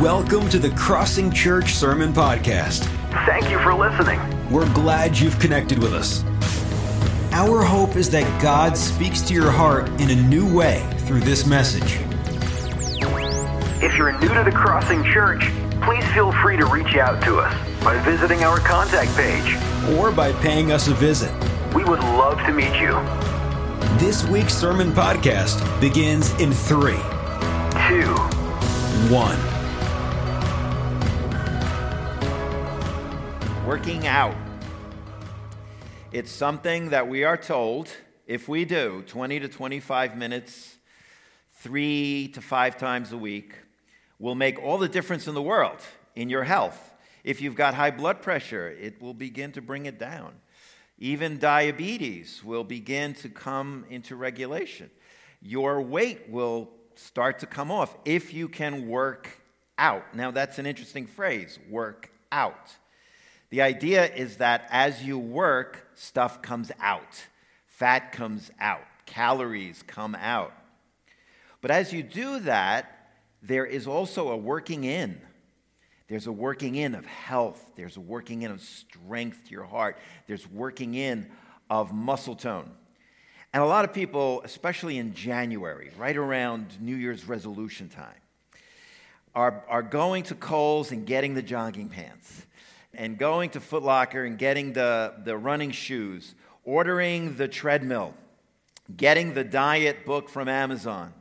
Welcome to the Crossing Church Sermon Podcast. Thank you for listening. We're glad you've connected with us. Our hope is that God speaks to your heart in a new way through this message. If you're new to the Crossing Church, please feel free to reach out to us by visiting our contact page. Or by paying us a visit. We would love to meet you. This week's sermon podcast begins in three, Two, one. Out. It's something that we are told if we do 20 to 25 minutes, three to five times a week, will make all the difference in the world in your health. If you've got high blood pressure, it will begin to bring it down. Even diabetes will begin to come into regulation. Your weight will start to come off if you can work out. Now, that's an interesting phrase work out. The idea is that as you work, stuff comes out, fat comes out, calories come out. But as you do that, there is also a working in. There's a working in of health, there's a working in of strength to your heart, there's working in of muscle tone. And a lot of people, especially in January, right around New Year's resolution time, are, are going to Kohl's and getting the jogging pants and going to Foot Locker and getting the, the running shoes, ordering the treadmill, getting the diet book from Amazon.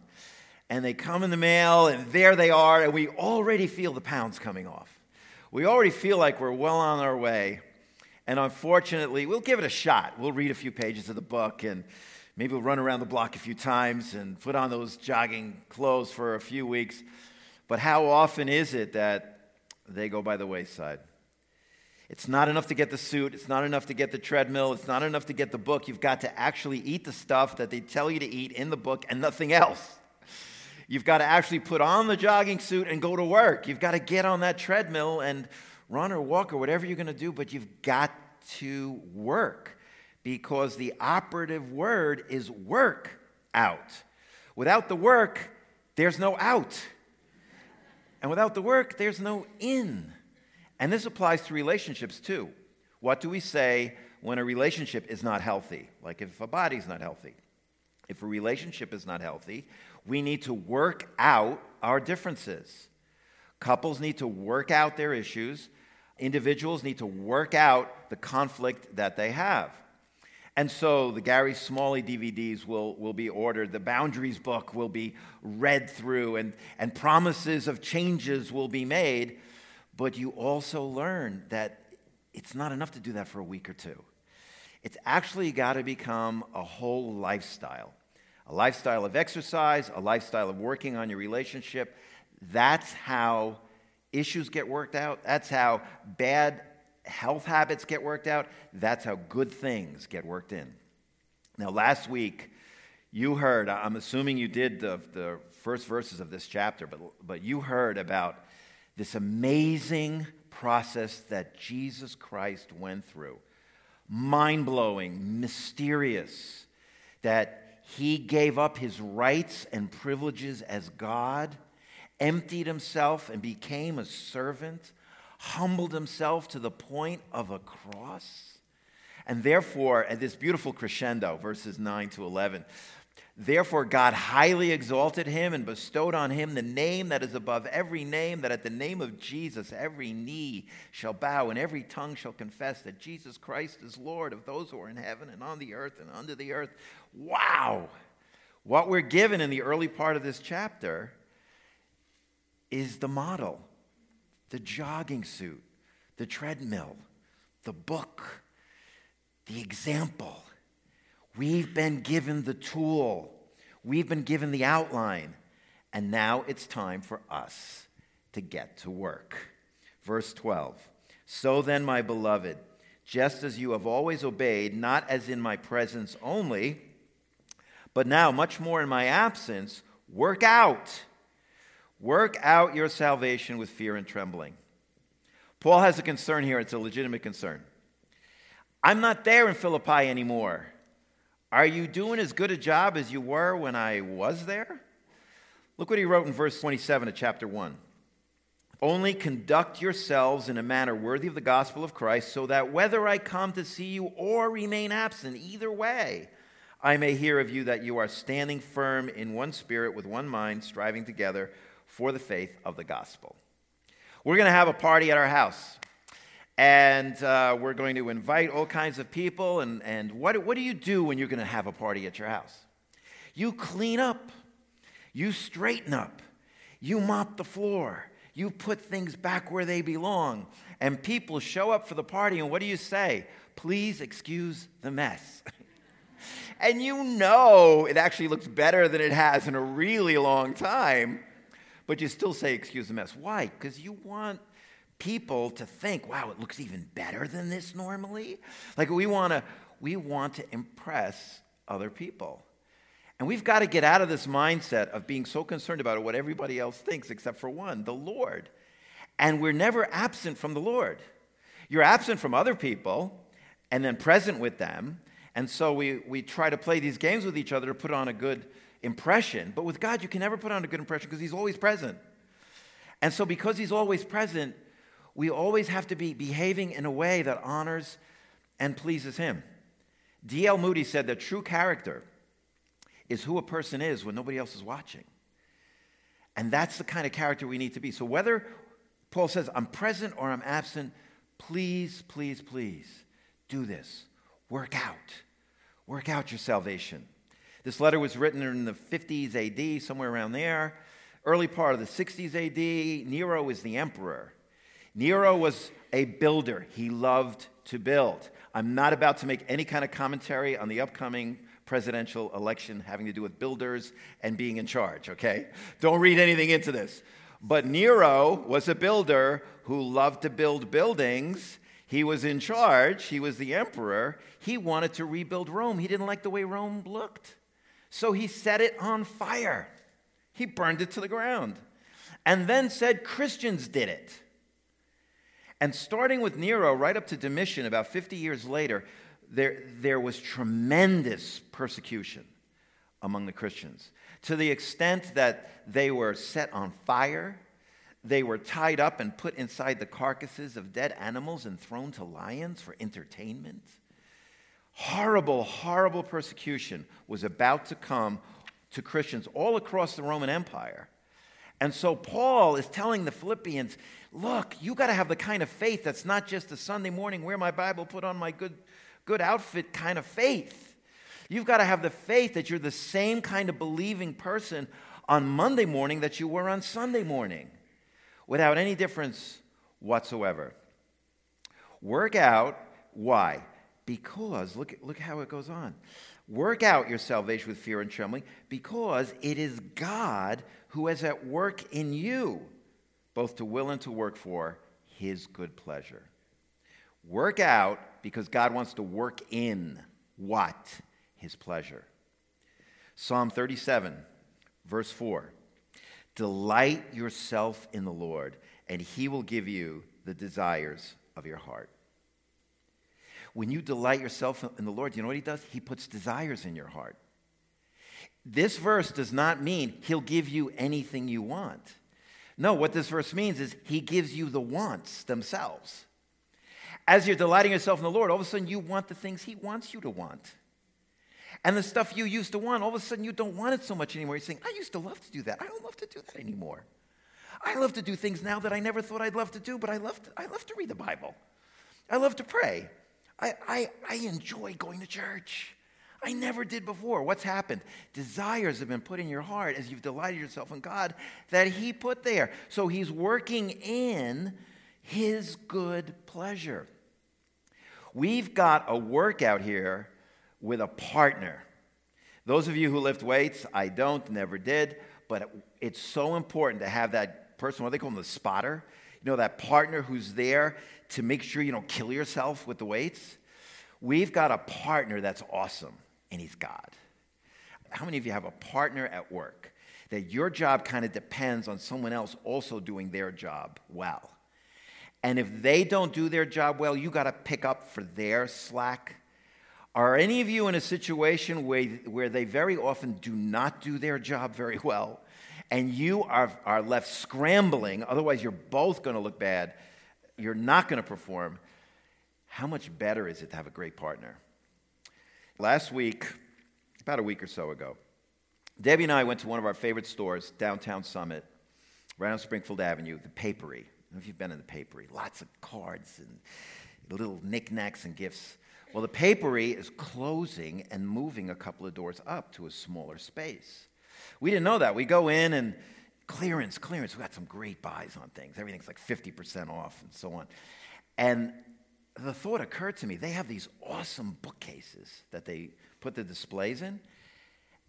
And they come in the mail, and there they are, and we already feel the pounds coming off. We already feel like we're well on our way. And unfortunately, we'll give it a shot. We'll read a few pages of the book, and maybe we'll run around the block a few times and put on those jogging clothes for a few weeks. But how often is it that they go by the wayside? It's not enough to get the suit. It's not enough to get the treadmill. It's not enough to get the book. You've got to actually eat the stuff that they tell you to eat in the book and nothing else. You've got to actually put on the jogging suit and go to work. You've got to get on that treadmill and run or walk or whatever you're going to do, but you've got to work because the operative word is work out. Without the work, there's no out. And without the work, there's no in. And this applies to relationships too. What do we say when a relationship is not healthy? Like if a body's not healthy. If a relationship is not healthy, we need to work out our differences. Couples need to work out their issues. Individuals need to work out the conflict that they have. And so the Gary Smalley DVDs will, will be ordered, the Boundaries book will be read through, and, and promises of changes will be made but you also learn that it's not enough to do that for a week or two. It's actually got to become a whole lifestyle a lifestyle of exercise, a lifestyle of working on your relationship. That's how issues get worked out. That's how bad health habits get worked out. That's how good things get worked in. Now, last week, you heard, I'm assuming you did the, the first verses of this chapter, but, but you heard about this amazing process that Jesus Christ went through. Mind blowing, mysterious, that he gave up his rights and privileges as God, emptied himself and became a servant, humbled himself to the point of a cross. And therefore, at this beautiful crescendo, verses 9 to 11, Therefore, God highly exalted him and bestowed on him the name that is above every name, that at the name of Jesus every knee shall bow and every tongue shall confess that Jesus Christ is Lord of those who are in heaven and on the earth and under the earth. Wow! What we're given in the early part of this chapter is the model, the jogging suit, the treadmill, the book, the example. We've been given the tool, we've been given the outline, and now it's time for us to get to work. Verse 12 So then, my beloved, just as you have always obeyed, not as in my presence only, but now much more in my absence, work out. Work out your salvation with fear and trembling. Paul has a concern here, it's a legitimate concern. I'm not there in Philippi anymore. Are you doing as good a job as you were when I was there? Look what he wrote in verse 27 of chapter 1. Only conduct yourselves in a manner worthy of the gospel of Christ, so that whether I come to see you or remain absent, either way, I may hear of you that you are standing firm in one spirit, with one mind, striving together for the faith of the gospel. We're going to have a party at our house. And uh, we're going to invite all kinds of people. And, and what, what do you do when you're going to have a party at your house? You clean up, you straighten up, you mop the floor, you put things back where they belong. And people show up for the party, and what do you say? Please excuse the mess. and you know it actually looks better than it has in a really long time, but you still say, excuse the mess. Why? Because you want people to think, wow, it looks even better than this normally. Like we want to we want to impress other people. And we've got to get out of this mindset of being so concerned about what everybody else thinks, except for one, the Lord. And we're never absent from the Lord. You're absent from other people and then present with them. And so we, we try to play these games with each other to put on a good impression. But with God, you can never put on a good impression because He's always present. And so, because He's always present, we always have to be behaving in a way that honors and pleases Him. D.L. Moody said that true character is who a person is when nobody else is watching. And that's the kind of character we need to be. So, whether Paul says, I'm present or I'm absent, please, please, please do this. Work out. Work out your salvation. This letter was written in the 50s AD, somewhere around there. Early part of the 60s AD, Nero is the emperor. Nero was a builder, he loved to build. I'm not about to make any kind of commentary on the upcoming presidential election having to do with builders and being in charge, okay? Don't read anything into this. But Nero was a builder who loved to build buildings. He was in charge, he was the emperor. He wanted to rebuild Rome. He didn't like the way Rome looked. So he set it on fire. He burned it to the ground. And then said Christians did it. And starting with Nero right up to Domitian, about 50 years later, there, there was tremendous persecution among the Christians to the extent that they were set on fire, they were tied up and put inside the carcasses of dead animals and thrown to lions for entertainment. Horrible, horrible persecution was about to come to Christians all across the Roman Empire. And so Paul is telling the Philippians, look, you got to have the kind of faith that's not just a Sunday morning, wear my Bible, put on my good good outfit kind of faith. You've got to have the faith that you're the same kind of believing person on Monday morning that you were on Sunday morning without any difference whatsoever. Work out. Why? Because, look, look how it goes on. Work out your salvation with fear and trembling because it is God who is at work in you, both to will and to work for his good pleasure. Work out because God wants to work in what? His pleasure. Psalm 37, verse 4 Delight yourself in the Lord, and he will give you the desires of your heart. When you delight yourself in the Lord, you know what he does? He puts desires in your heart. This verse does not mean he'll give you anything you want. No, what this verse means is he gives you the wants themselves as you're delighting yourself in the Lord, all of a sudden you want the things He wants you to want. And the stuff you used to want, all of a sudden you don't want it so much anymore. You're saying, I used to love to do that. I don't love to do that anymore. I love to do things now that I never thought I'd love to do, but I love to, I love to read the Bible. I love to pray. I, I, I enjoy going to church. I never did before. What's happened? Desires have been put in your heart as you've delighted yourself in God that He put there. So He's working in His good pleasure. We've got a workout here with a partner. Those of you who lift weights, I don't, never did, but it's so important to have that person, what they call them, the spotter. You know, that partner who's there to make sure you don't kill yourself with the weights. We've got a partner that's awesome, and he's God. How many of you have a partner at work that your job kind of depends on someone else also doing their job well? And if they don't do their job well, you got to pick up for their slack. Are any of you in a situation where, where they very often do not do their job very well? and you are, are left scrambling, otherwise, you're both going to look bad, you're not going to perform, how much better is it to have a great partner? Last week, about a week or so ago, Debbie and I went to one of our favorite stores, downtown Summit, right on Springfield Avenue, the Papery. I don't know if you've been in the Papery. Lots of cards and little knickknacks and gifts. Well, the Papery is closing and moving a couple of doors up to a smaller space. We didn't know that. We go in and clearance, clearance. We got some great buys on things. Everything's like 50% off and so on. And the thought occurred to me they have these awesome bookcases that they put the displays in.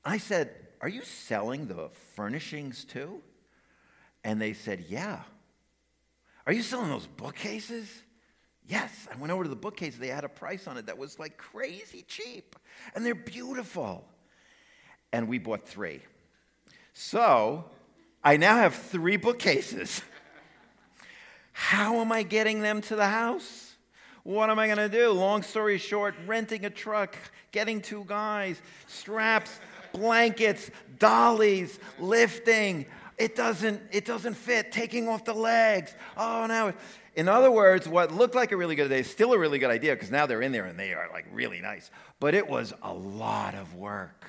I said, Are you selling the furnishings too? And they said, Yeah. Are you selling those bookcases? Yes. I went over to the bookcase. They had a price on it that was like crazy cheap. And they're beautiful. And we bought three. So I now have three bookcases. How am I getting them to the house? What am I going to do? Long story short, renting a truck, getting two guys, straps, blankets, dollies, lifting. It doesn't, it doesn't fit, taking off the legs. Oh, now. In other words, what looked like a really good idea is still a really good idea because now they're in there and they are like really nice. But it was a lot of work.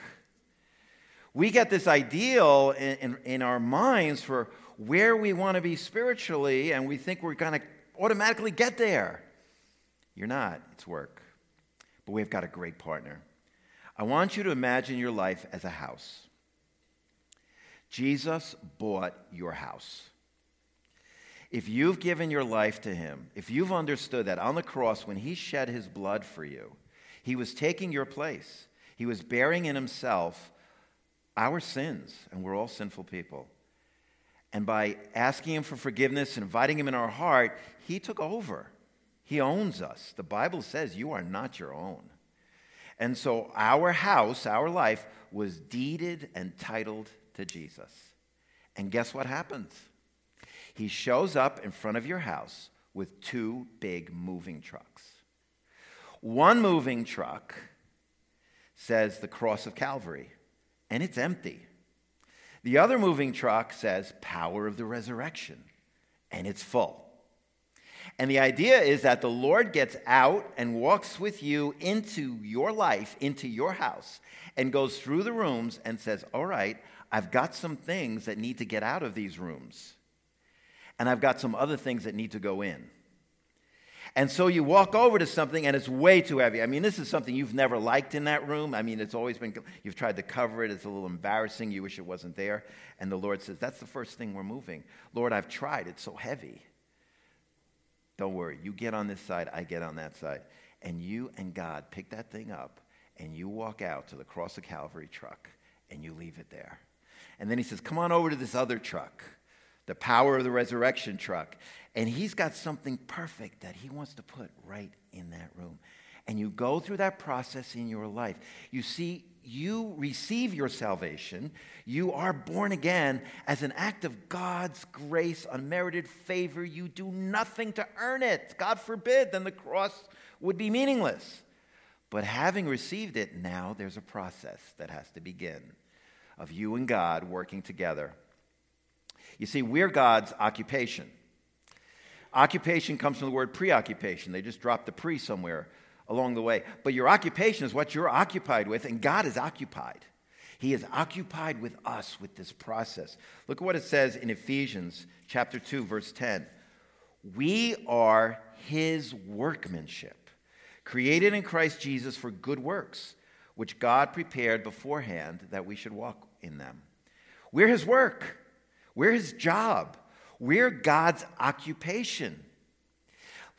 We get this ideal in, in, in our minds for where we want to be spiritually, and we think we're going to automatically get there. You're not, it's work. But we've got a great partner. I want you to imagine your life as a house. Jesus bought your house. If you've given your life to him, if you've understood that on the cross, when he shed his blood for you, he was taking your place, he was bearing in himself our sins, and we're all sinful people. And by asking him for forgiveness inviting him in our heart, he took over. He owns us. The Bible says you are not your own. And so our house, our life, was deeded and titled to Jesus. And guess what happens? He shows up in front of your house with two big moving trucks. One moving truck says the cross of Calvary, and it's empty. The other moving truck says power of the resurrection, and it's full. And the idea is that the Lord gets out and walks with you into your life, into your house, and goes through the rooms and says, All right, I've got some things that need to get out of these rooms. And I've got some other things that need to go in. And so you walk over to something and it's way too heavy. I mean, this is something you've never liked in that room. I mean, it's always been, you've tried to cover it. It's a little embarrassing. You wish it wasn't there. And the Lord says, That's the first thing we're moving. Lord, I've tried. It's so heavy. Don't worry. You get on this side, I get on that side. And you and God pick that thing up and you walk out to the Cross of Calvary truck and you leave it there. And then he says, Come on over to this other truck, the power of the resurrection truck. And he's got something perfect that he wants to put right in that room. And you go through that process in your life. You see, you receive your salvation, you are born again as an act of God's grace, unmerited favor. You do nothing to earn it. God forbid, then the cross would be meaningless. But having received it, now there's a process that has to begin of you and God working together. You see, we're God's occupation. Occupation comes from the word preoccupation. They just dropped the pre somewhere along the way. But your occupation is what you're occupied with, and God is occupied. He is occupied with us with this process. Look at what it says in Ephesians chapter 2 verse 10. We are his workmanship, created in Christ Jesus for good works, which God prepared beforehand that we should walk in them. We're his work. We're his job. We're God's occupation.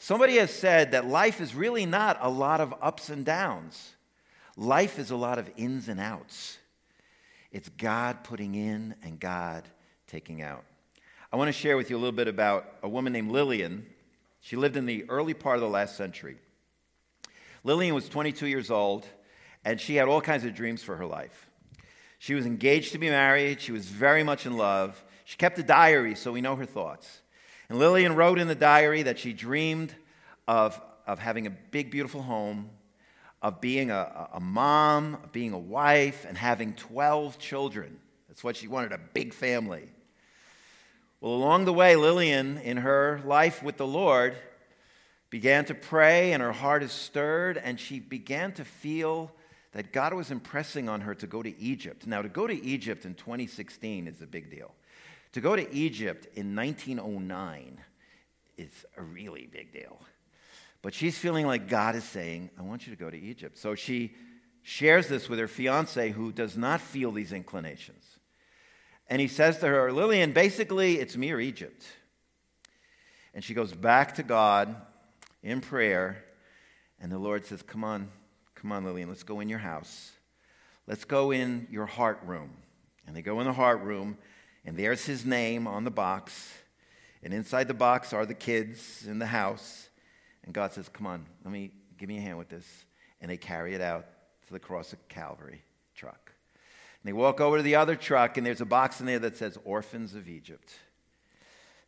Somebody has said that life is really not a lot of ups and downs. Life is a lot of ins and outs. It's God putting in and God taking out. I want to share with you a little bit about a woman named Lillian. She lived in the early part of the last century. Lillian was 22 years old, and she had all kinds of dreams for her life. She was engaged to be married, she was very much in love. She kept a diary, so we know her thoughts. And Lillian wrote in the diary that she dreamed of, of having a big, beautiful home, of being a, a mom, of being a wife, and having 12 children. That's what she wanted a big family. Well, along the way, Lillian, in her life with the Lord, began to pray, and her heart is stirred, and she began to feel that God was impressing on her to go to Egypt. Now, to go to Egypt in 2016 is a big deal. To go to Egypt in 1909 is a really big deal. But she's feeling like God is saying, I want you to go to Egypt. So she shares this with her fiance who does not feel these inclinations. And he says to her, Lillian, basically, it's me or Egypt. And she goes back to God in prayer. And the Lord says, Come on, come on, Lillian, let's go in your house. Let's go in your heart room. And they go in the heart room, and there's his name on the box. And inside the box are the kids in the house. And God says, Come on, let me give me a hand with this. And they carry it out to the cross of Calvary truck. And they walk over to the other truck, and there's a box in there that says Orphans of Egypt.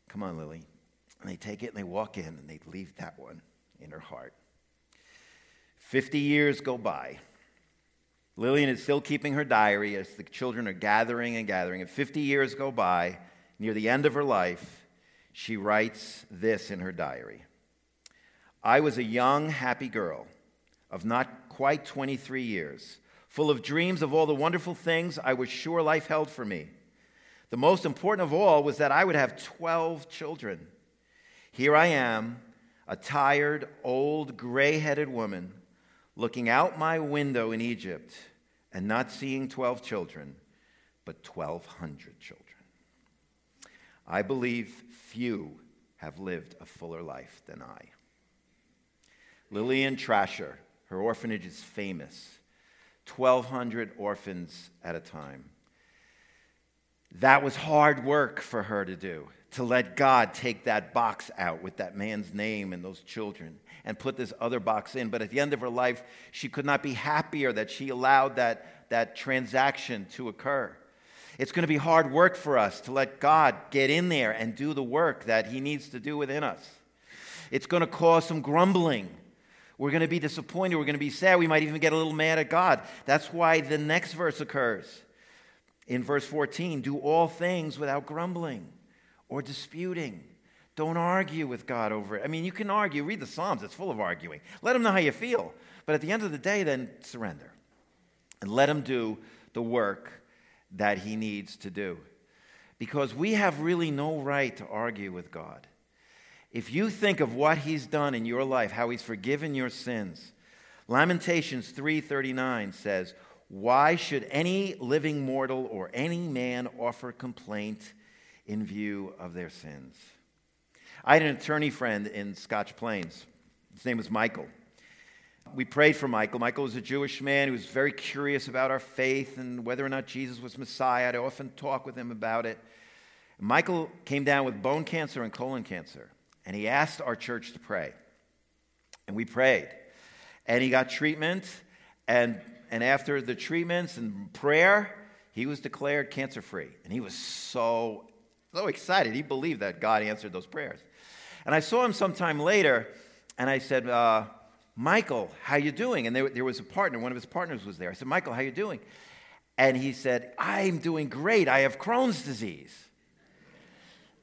Come on, Lily. And they take it and they walk in and they leave that one in her heart. 50 years go by. Lillian is still keeping her diary as the children are gathering and gathering. And 50 years go by. Near the end of her life, she writes this in her diary I was a young, happy girl of not quite 23 years, full of dreams of all the wonderful things I was sure life held for me. The most important of all was that I would have 12 children. Here I am, a tired, old, gray headed woman, looking out my window in Egypt and not seeing 12 children, but 1,200 children. I believe few have lived a fuller life than I. Lillian Trasher, her orphanage is famous 1,200 orphans at a time. That was hard work for her to do to let God take that box out with that man's name and those children and put this other box in. But at the end of her life, she could not be happier that she allowed that, that transaction to occur. It's going to be hard work for us to let God get in there and do the work that He needs to do within us. It's going to cause some grumbling. We're going to be disappointed. We're going to be sad. We might even get a little mad at God. That's why the next verse occurs. In verse 14, do all things without grumbling or disputing. Don't argue with God over it. I mean, you can argue. Read the Psalms, it's full of arguing. Let Him know how you feel. But at the end of the day, then surrender and let Him do the work that He needs to do. Because we have really no right to argue with God. If you think of what He's done in your life, how He's forgiven your sins, Lamentations 3:39 says, "Why should any living mortal or any man offer complaint in view of their sins. I had an attorney friend in Scotch Plains. His name was Michael. We prayed for Michael. Michael was a Jewish man who was very curious about our faith and whether or not Jesus was Messiah. I'd often talk with him about it. Michael came down with bone cancer and colon cancer, and he asked our church to pray. And we prayed. And he got treatment, and, and after the treatments and prayer, he was declared cancer free. And he was so so excited. He believed that God answered those prayers. And I saw him sometime later, and I said, uh, Michael, how you doing? And there, there was a partner, one of his partners was there. I said, Michael, how you doing? And he said, I'm doing great. I have Crohn's disease.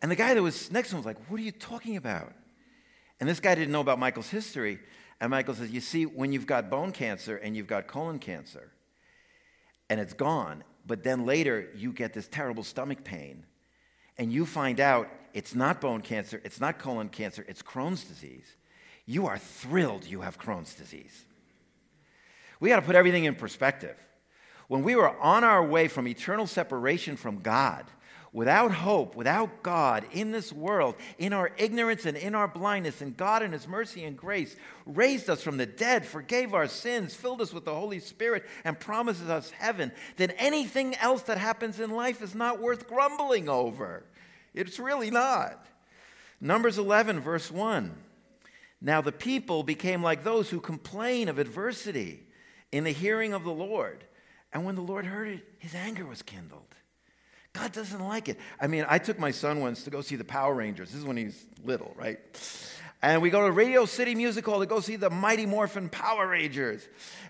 And the guy that was next to him was like, What are you talking about? And this guy didn't know about Michael's history. And Michael says, You see, when you've got bone cancer and you've got colon cancer, and it's gone, but then later you get this terrible stomach pain, and you find out it's not bone cancer, it's not colon cancer, it's Crohn's disease, you are thrilled you have Crohn's disease. We got to put everything in perspective. When we were on our way from eternal separation from God, without hope, without God in this world, in our ignorance and in our blindness, and God in His mercy and grace raised us from the dead, forgave our sins, filled us with the Holy Spirit, and promises us heaven, then anything else that happens in life is not worth grumbling over. It's really not. Numbers 11, verse 1. Now the people became like those who complain of adversity in the hearing of the Lord. And when the Lord heard it, his anger was kindled. God doesn't like it. I mean, I took my son once to go see the Power Rangers. This is when he's little, right? And we go to Radio City Music Hall to go see the Mighty Morphin Power Rangers.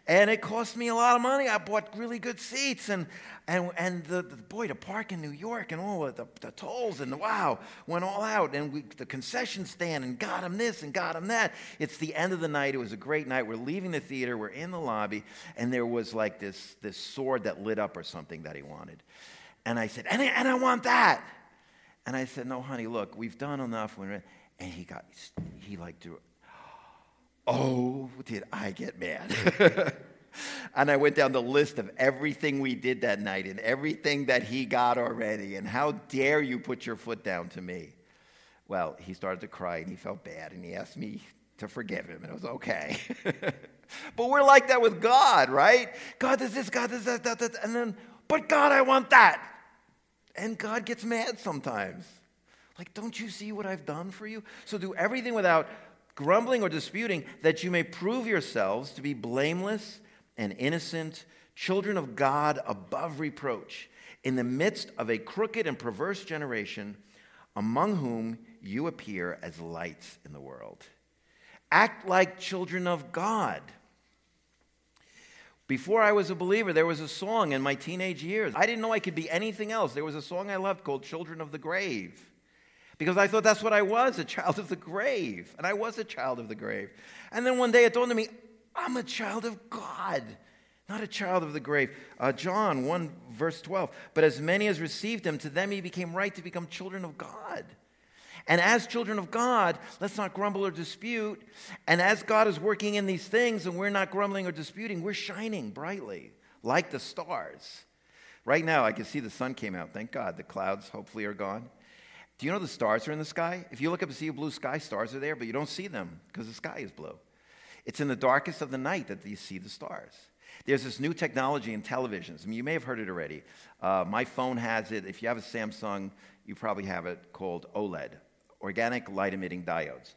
And it cost me a lot of money. I bought really good seats. And, and, and the, the boy, to park in New York and all the, the tolls and the, wow, went all out. And we, the concession stand and got him this and got him that. It's the end of the night. It was a great night. We're leaving the theater. We're in the lobby. And there was like this, this sword that lit up or something that he wanted. And I said, and I, and I want that. And I said, no, honey, look, we've done enough. And he got, he like drew, oh, did I get mad? and I went down the list of everything we did that night and everything that he got already. And how dare you put your foot down to me? Well, he started to cry and he felt bad and he asked me to forgive him, and it was okay. but we're like that with God, right? God does this, God does that, that, that, and then, but God, I want that. And God gets mad sometimes. Like, don't you see what I've done for you? So do everything without grumbling or disputing, that you may prove yourselves to be blameless and innocent, children of God above reproach, in the midst of a crooked and perverse generation, among whom you appear as lights in the world. Act like children of God. Before I was a believer, there was a song in my teenage years. I didn't know I could be anything else. There was a song I loved called Children of the Grave because I thought that's what I was a child of the grave. And I was a child of the grave. And then one day it dawned on me I'm a child of God, not a child of the grave. Uh, John 1, verse 12. But as many as received him, to them he became right to become children of God. And as children of God, let's not grumble or dispute. And as God is working in these things and we're not grumbling or disputing, we're shining brightly like the stars. Right now, I can see the sun came out. Thank God. The clouds hopefully are gone. Do you know the stars are in the sky? If you look up and see a blue sky, stars are there, but you don't see them because the sky is blue. It's in the darkest of the night that you see the stars. There's this new technology in televisions. I mean, you may have heard it already. Uh, my phone has it. If you have a Samsung, you probably have it called OLED, organic light emitting diodes.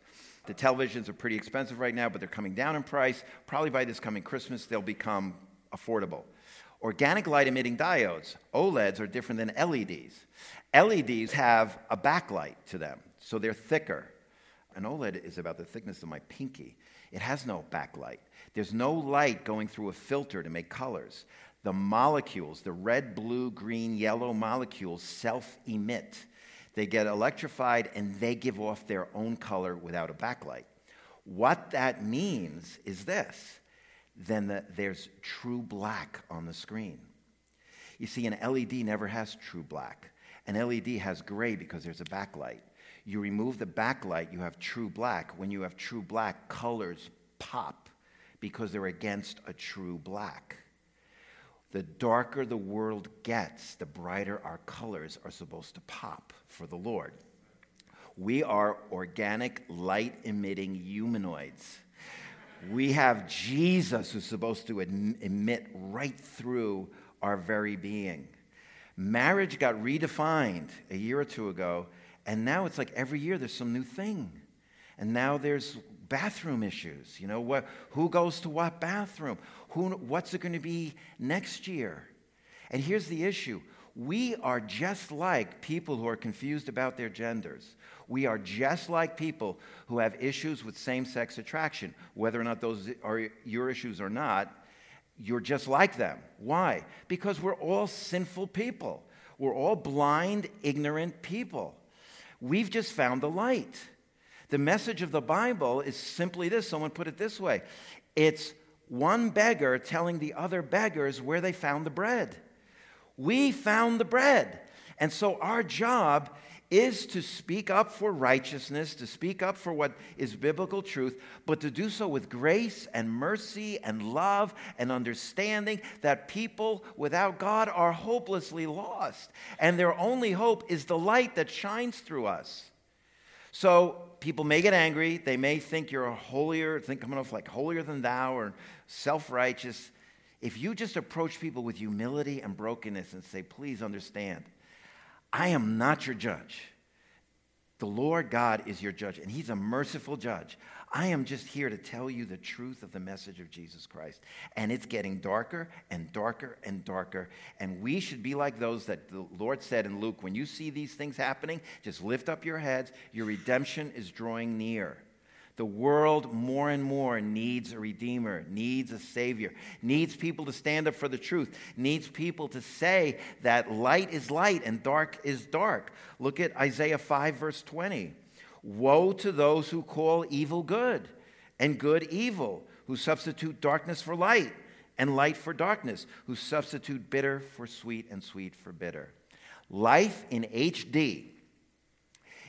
The televisions are pretty expensive right now, but they're coming down in price. Probably by this coming Christmas, they'll become affordable. Organic light emitting diodes, OLEDs, are different than LEDs. LEDs have a backlight to them, so they're thicker. An OLED is about the thickness of my pinky. It has no backlight. There's no light going through a filter to make colors. The molecules, the red, blue, green, yellow molecules, self emit. They get electrified and they give off their own color without a backlight. What that means is this then the, there's true black on the screen. You see, an LED never has true black. An LED has gray because there's a backlight. You remove the backlight, you have true black. When you have true black, colors pop because they're against a true black. The darker the world gets, the brighter our colors are supposed to pop for the Lord. We are organic, light emitting humanoids. We have Jesus who's supposed to emit right through our very being. Marriage got redefined a year or two ago, and now it's like every year there's some new thing. And now there's bathroom issues. You know, what, who goes to what bathroom? Who, what's it going to be next year? And here's the issue we are just like people who are confused about their genders. We are just like people who have issues with same sex attraction. Whether or not those are your issues or not, you're just like them. Why? Because we're all sinful people. We're all blind, ignorant people. We've just found the light. The message of the Bible is simply this someone put it this way it's one beggar telling the other beggars where they found the bread. We found the bread. And so our job is to speak up for righteousness, to speak up for what is biblical truth, but to do so with grace and mercy and love and understanding that people without God are hopelessly lost. And their only hope is the light that shines through us. So people may get angry. They may think you're a holier, think coming off like holier than thou or self righteous. If you just approach people with humility and brokenness and say, please understand, I am not your judge. The Lord God is your judge, and He's a merciful judge. I am just here to tell you the truth of the message of Jesus Christ. And it's getting darker and darker and darker. And we should be like those that the Lord said in Luke when you see these things happening, just lift up your heads. Your redemption is drawing near. The world more and more needs a redeemer, needs a savior, needs people to stand up for the truth, needs people to say that light is light and dark is dark. Look at Isaiah 5, verse 20. Woe to those who call evil good and good evil, who substitute darkness for light and light for darkness, who substitute bitter for sweet and sweet for bitter. Life in HD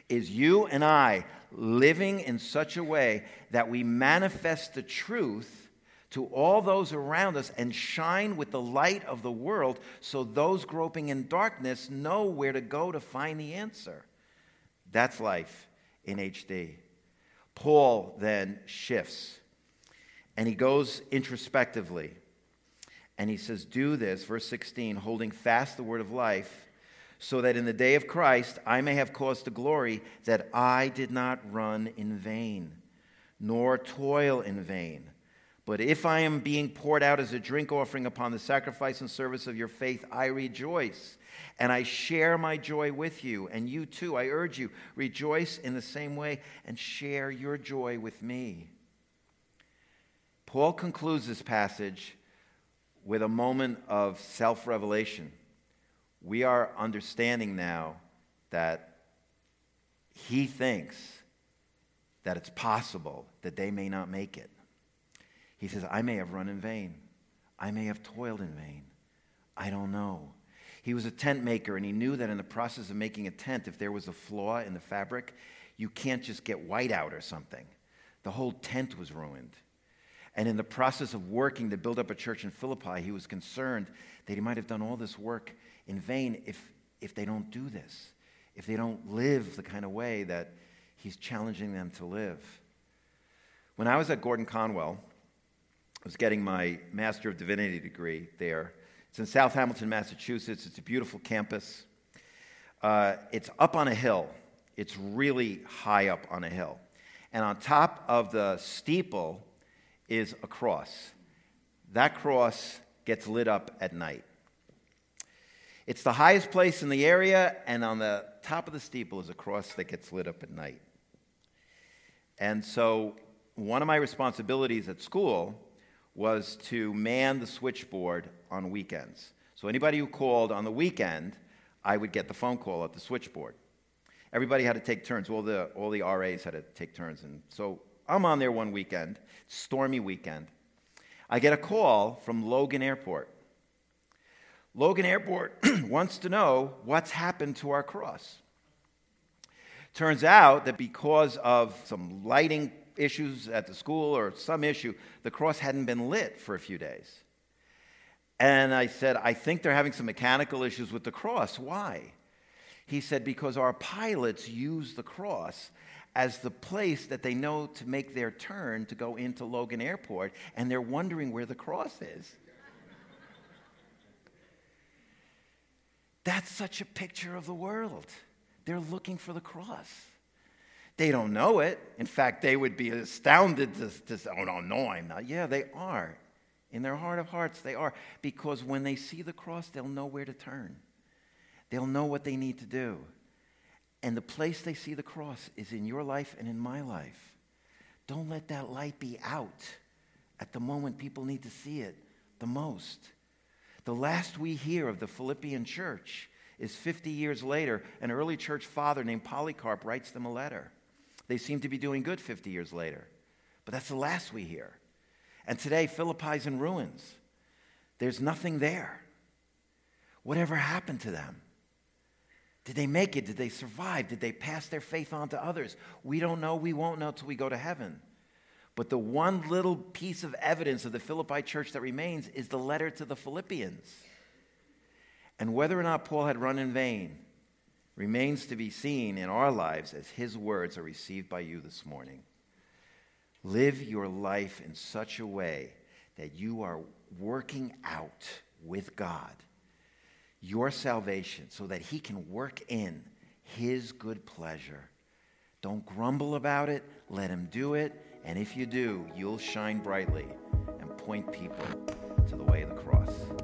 is you and I living in such a way that we manifest the truth to all those around us and shine with the light of the world so those groping in darkness know where to go to find the answer. That's life in HD. Paul then shifts and he goes introspectively and he says, Do this, verse 16, holding fast the word of life, so that in the day of Christ I may have cause to glory that I did not run in vain, nor toil in vain. But if I am being poured out as a drink offering upon the sacrifice and service of your faith, I rejoice. And I share my joy with you. And you too, I urge you, rejoice in the same way and share your joy with me. Paul concludes this passage with a moment of self revelation. We are understanding now that he thinks that it's possible that they may not make it. He says, I may have run in vain. I may have toiled in vain. I don't know. He was a tent maker, and he knew that in the process of making a tent, if there was a flaw in the fabric, you can't just get white out or something. The whole tent was ruined. And in the process of working to build up a church in Philippi, he was concerned that he might have done all this work in vain if, if they don't do this, if they don't live the kind of way that he's challenging them to live. When I was at Gordon Conwell, was getting my Master of Divinity degree there. It's in South Hamilton, Massachusetts. It's a beautiful campus. Uh, it's up on a hill. It's really high up on a hill. And on top of the steeple is a cross. That cross gets lit up at night. It's the highest place in the area, and on the top of the steeple is a cross that gets lit up at night. And so, one of my responsibilities at school was to man the switchboard on weekends. So, anybody who called on the weekend, I would get the phone call at the switchboard. Everybody had to take turns. All the, all the RAs had to take turns. And so I'm on there one weekend, stormy weekend. I get a call from Logan Airport. Logan Airport wants to know what's happened to our cross. Turns out that because of some lighting issues at the school or some issue, the cross hadn't been lit for a few days. And I said, I think they're having some mechanical issues with the cross. Why? He said, because our pilots use the cross as the place that they know to make their turn to go into Logan Airport, and they're wondering where the cross is. That's such a picture of the world. They're looking for the cross. They don't know it. In fact, they would be astounded to, to say, Oh, no, no, I'm not. Yeah, they are. In their heart of hearts, they are. Because when they see the cross, they'll know where to turn, they'll know what they need to do. And the place they see the cross is in your life and in my life. Don't let that light be out at the moment people need to see it the most. The last we hear of the Philippian church is 50 years later. An early church father named Polycarp writes them a letter. They seem to be doing good 50 years later. But that's the last we hear. And today, Philippi's in ruins. There's nothing there. Whatever happened to them? Did they make it? Did they survive? Did they pass their faith on to others? We don't know. We won't know till we go to heaven. But the one little piece of evidence of the Philippi church that remains is the letter to the Philippians. And whether or not Paul had run in vain remains to be seen in our lives as his words are received by you this morning. Live your life in such a way that you are working out with God your salvation so that he can work in his good pleasure. Don't grumble about it, let him do it, and if you do, you'll shine brightly and point people to the way of the cross.